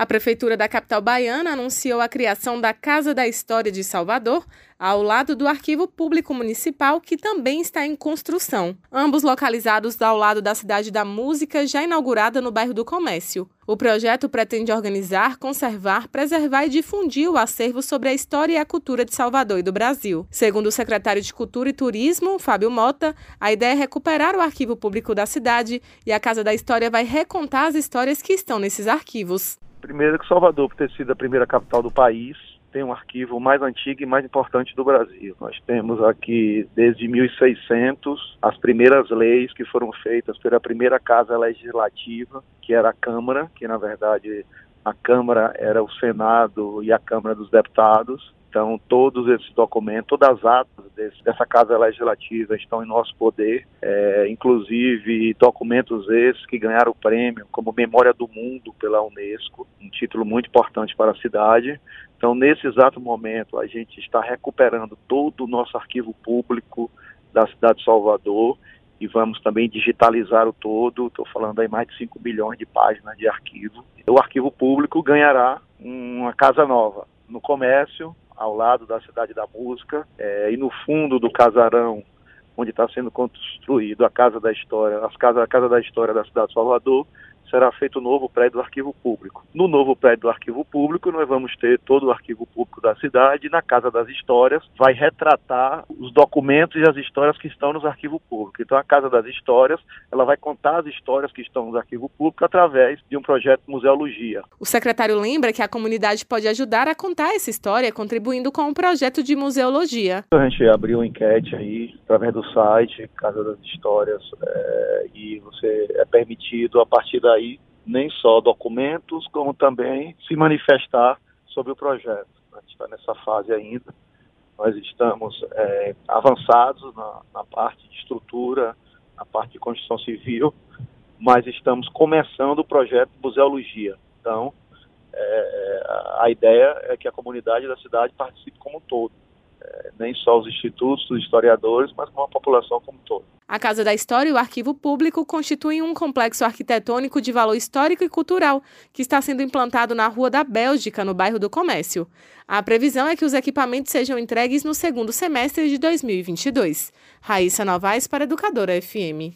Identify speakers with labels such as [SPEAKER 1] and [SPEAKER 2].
[SPEAKER 1] A Prefeitura da capital baiana anunciou a criação da Casa da História de Salvador, ao lado do Arquivo Público Municipal, que também está em construção. Ambos localizados ao lado da Cidade da Música, já inaugurada no bairro do Comércio. O projeto pretende organizar, conservar, preservar e difundir o acervo sobre a história e a cultura de Salvador e do Brasil. Segundo o secretário de Cultura e Turismo, Fábio Mota, a ideia é recuperar o arquivo público da cidade e a Casa da História vai recontar as histórias que estão nesses arquivos.
[SPEAKER 2] Primeiro que Salvador, por ter sido a primeira capital do país, tem um arquivo mais antigo e mais importante do Brasil. Nós temos aqui, desde 1600, as primeiras leis que foram feitas pela primeira casa legislativa, que era a Câmara, que na verdade a Câmara era o Senado e a Câmara dos Deputados. Então, todos esses documentos, todas as atas desse, dessa Casa Legislativa estão em nosso poder, é, inclusive documentos esses que ganharam o prêmio como Memória do Mundo pela Unesco, um título muito importante para a cidade. Então, nesse exato momento, a gente está recuperando todo o nosso arquivo público da cidade de Salvador e vamos também digitalizar o todo. Estou falando aí mais de 5 bilhões de páginas de arquivo. O arquivo público ganhará uma casa nova no comércio, ao lado da Cidade da Música, é, e no fundo do casarão onde está sendo construído a Casa da História, as casa, a Casa da História da cidade de Salvador, será feito o um novo prédio do Arquivo Público. No novo prédio do Arquivo Público, nós vamos ter todo o Arquivo Público da cidade. Na Casa das Histórias, vai retratar os documentos e as histórias que estão nos arquivos públicos. Então, a Casa das Histórias, ela vai contar as histórias que estão nos arquivos públicos através de um projeto de museologia.
[SPEAKER 1] O secretário lembra que a comunidade pode ajudar a contar essa história, contribuindo com o um projeto de museologia.
[SPEAKER 2] A gente abriu uma enquete aí, através do site Casa das Histórias, é, e você é permitido, a partir daí, aí nem só documentos, como também se manifestar sobre o projeto. A gente está nessa fase ainda. Nós estamos é, avançados na, na parte de estrutura, na parte de construção civil, mas estamos começando o projeto de museologia. Então, é, a ideia é que a comunidade da cidade participe como um todo. É, nem só os institutos, os historiadores, mas como a população como um todo.
[SPEAKER 1] A Casa da História e o Arquivo Público constituem um complexo arquitetônico de valor histórico e cultural, que está sendo implantado na Rua da Bélgica, no bairro do Comércio. A previsão é que os equipamentos sejam entregues no segundo semestre de 2022. Raíssa Novaes para Educadora FM.